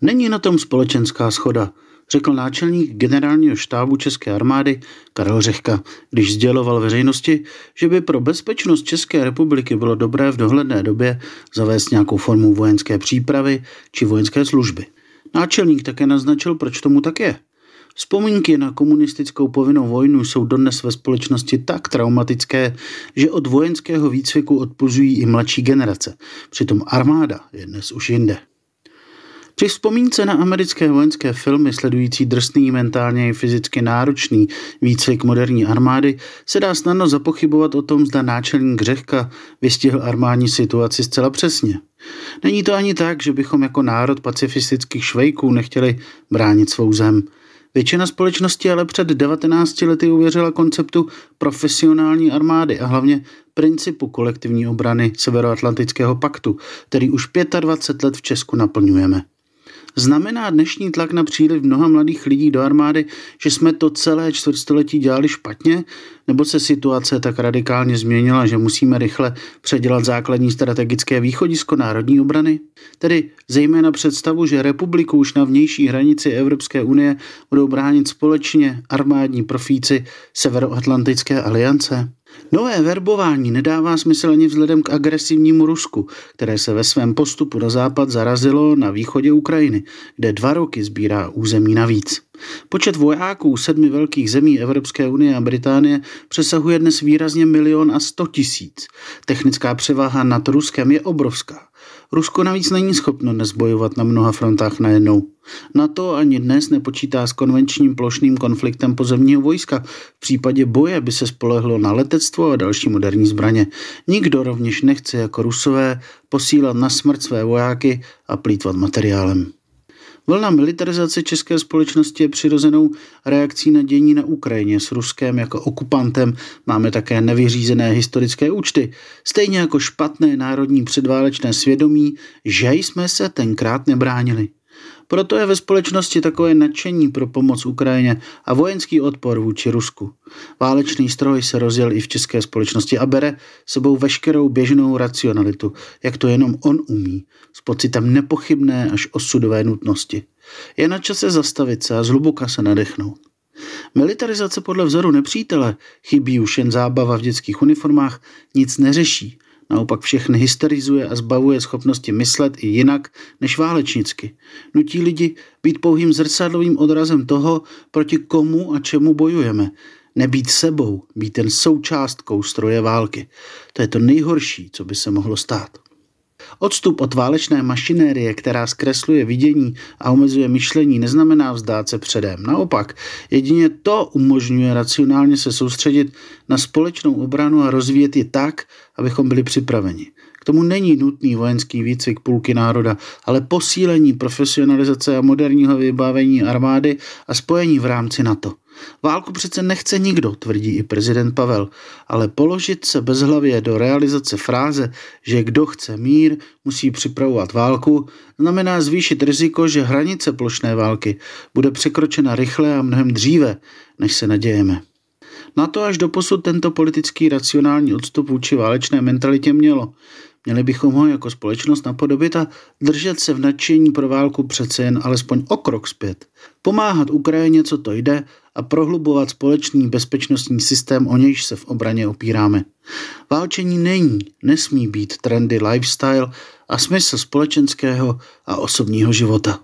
Není na tom společenská schoda, řekl náčelník generálního štábu České armády Karel Řehka, když sděloval veřejnosti, že by pro bezpečnost České republiky bylo dobré v dohledné době zavést nějakou formu vojenské přípravy či vojenské služby. Náčelník také naznačil, proč tomu tak je. Vzpomínky na komunistickou povinnou vojnu jsou dodnes ve společnosti tak traumatické, že od vojenského výcviku odpuzují i mladší generace. Přitom armáda je dnes už jinde. Při vzpomínce na americké vojenské filmy sledující drsný, mentálně i fyzicky náročný výcvik moderní armády se dá snadno zapochybovat o tom, zda náčelník Řehka vystihl armádní situaci zcela přesně. Není to ani tak, že bychom jako národ pacifistických švejků nechtěli bránit svou zem. Většina společnosti ale před 19 lety uvěřila konceptu profesionální armády a hlavně principu kolektivní obrany Severoatlantického paktu, který už 25 let v Česku naplňujeme. Znamená dnešní tlak na příliv mnoha mladých lidí do armády, že jsme to celé čtvrtstoletí dělali špatně, nebo se situace tak radikálně změnila, že musíme rychle předělat základní strategické východisko národní obrany? Tedy zejména představu, že republiku už na vnější hranici Evropské unie budou bránit společně armádní profíci Severoatlantické aliance? Nové verbování nedává smysl ani vzhledem k agresivnímu Rusku, které se ve svém postupu na západ zarazilo na východě Ukrajiny, kde dva roky sbírá území navíc. Počet vojáků sedmi velkých zemí Evropské unie a Británie přesahuje dnes výrazně milion a sto tisíc. Technická převaha nad Ruskem je obrovská. Rusko navíc není schopno dnes bojovat na mnoha frontách najednou. NATO ani dnes nepočítá s konvenčním plošným konfliktem pozemního vojska. V případě boje by se spolehlo na letectvo a další moderní zbraně. Nikdo rovněž nechce jako Rusové posílat na smrt své vojáky a plítvat materiálem. Vlna militarizace české společnosti je přirozenou reakcí na dění na Ukrajině s Ruskem jako okupantem. Máme také nevyřízené historické účty, stejně jako špatné národní předválečné svědomí, že jsme se tenkrát nebránili. Proto je ve společnosti takové nadšení pro pomoc Ukrajině a vojenský odpor vůči Rusku. Válečný stroj se rozjel i v české společnosti a bere sebou veškerou běžnou racionalitu, jak to jenom on umí, s pocitem nepochybné až osudové nutnosti. Je na čase zastavit se a zhluboka se nadechnout. Militarizace podle vzoru nepřítele, chybí už jen zábava v dětských uniformách, nic neřeší, Naopak všechny hysterizuje a zbavuje schopnosti myslet i jinak než válečnicky. Nutí lidi být pouhým zrcadlovým odrazem toho, proti komu a čemu bojujeme. Nebýt sebou, být ten součástkou stroje války. To je to nejhorší, co by se mohlo stát. Odstup od válečné mašinérie, která zkresluje vidění a omezuje myšlení, neznamená vzdát se předem. Naopak, jedině to umožňuje racionálně se soustředit na společnou obranu a rozvíjet ji tak, abychom byli připraveni. K tomu není nutný vojenský výcvik půlky národa, ale posílení profesionalizace a moderního vybavení armády a spojení v rámci NATO. Válku přece nechce nikdo, tvrdí i prezident Pavel, ale položit se bezhlavě do realizace fráze, že kdo chce mír, musí připravovat válku, znamená zvýšit riziko, že hranice plošné války bude překročena rychle a mnohem dříve, než se nadějeme. Na to až do posud tento politický racionální odstup vůči válečné mentalitě mělo. Měli bychom ho jako společnost napodobit a držet se v nadšení pro válku přece jen alespoň o krok zpět. Pomáhat Ukrajině, co to jde, a prohlubovat společný bezpečnostní systém, o nějž se v obraně opíráme. Válčení není, nesmí být trendy lifestyle a smysl společenského a osobního života.